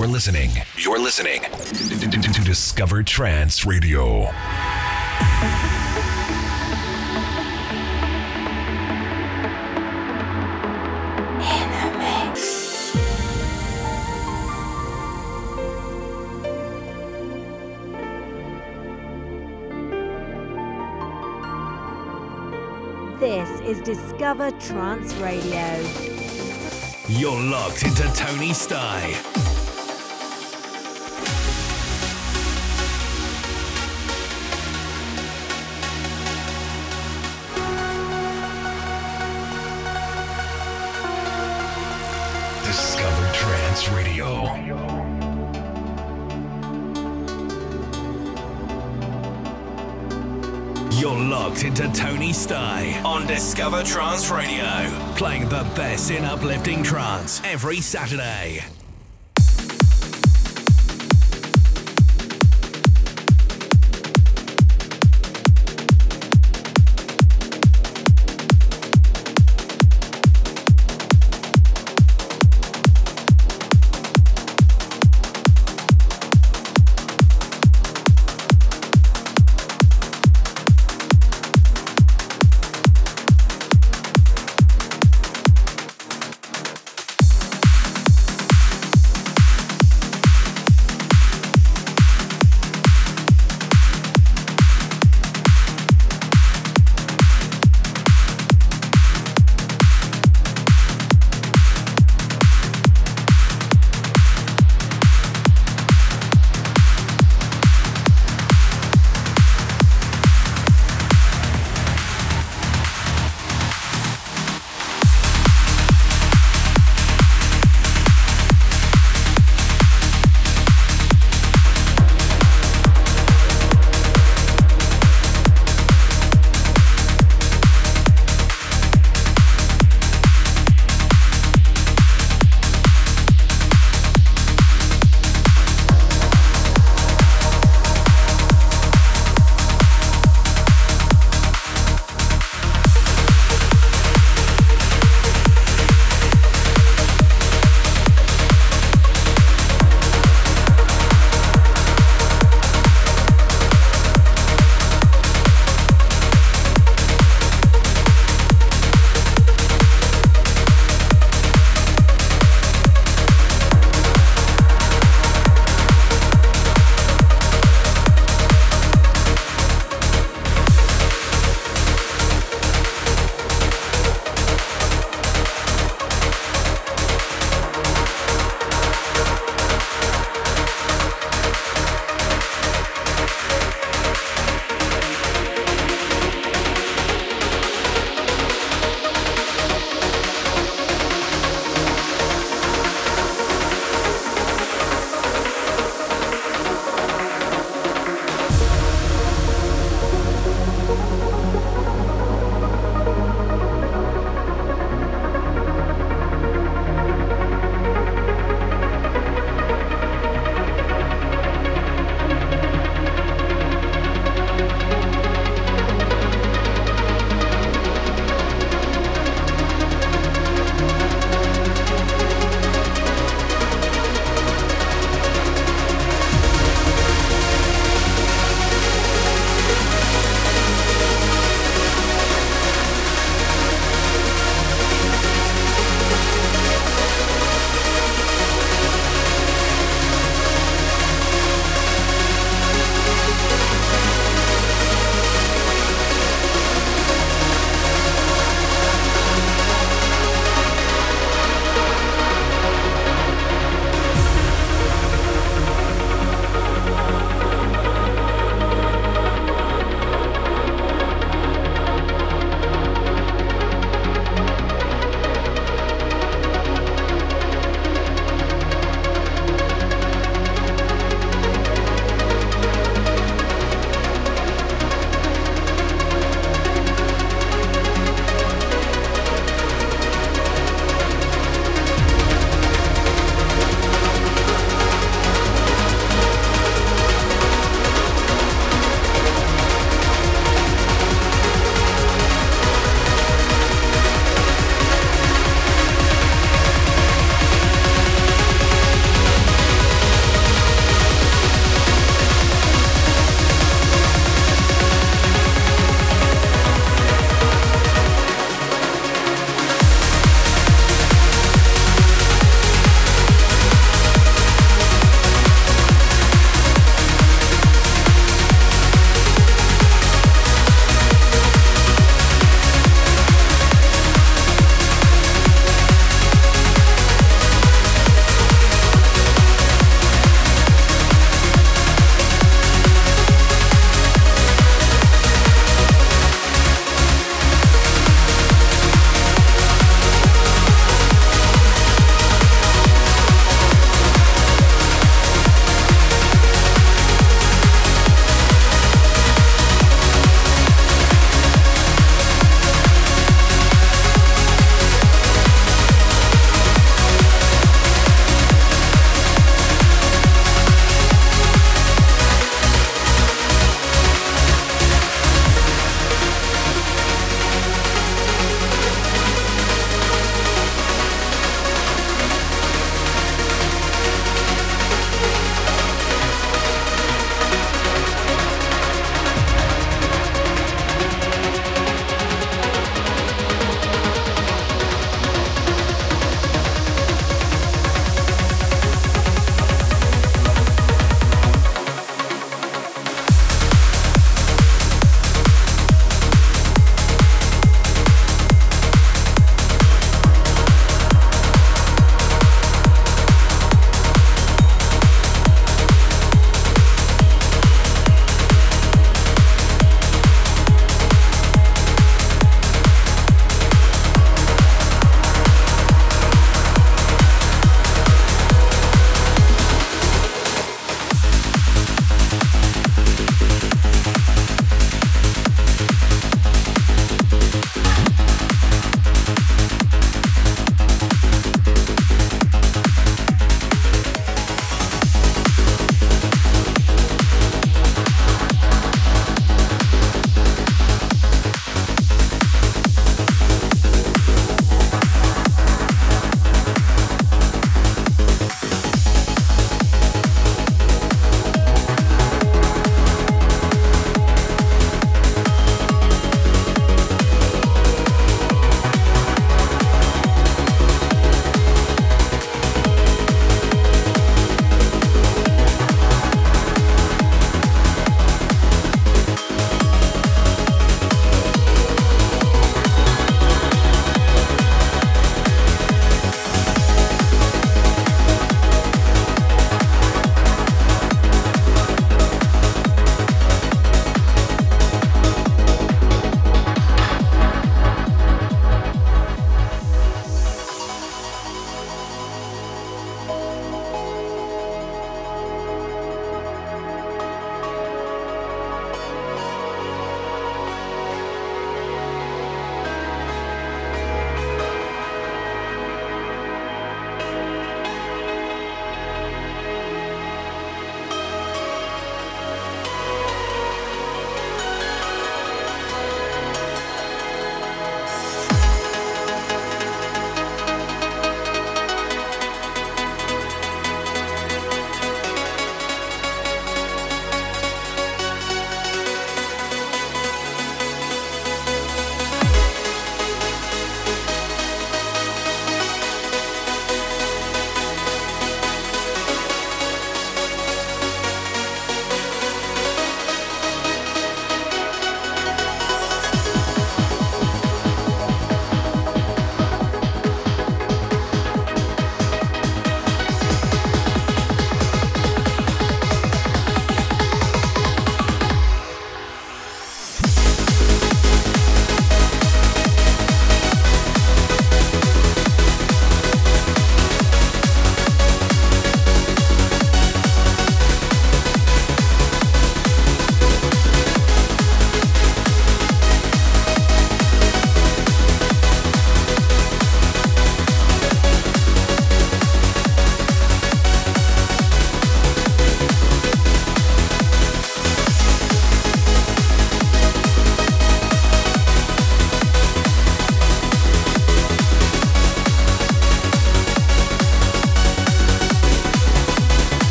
You're listening. You're listening to Discover Trance Radio. This is Discover Trance Radio. You're locked into Tony Stye. Locked into Tony Stye on Discover Trance Radio, playing the best in uplifting trance every Saturday.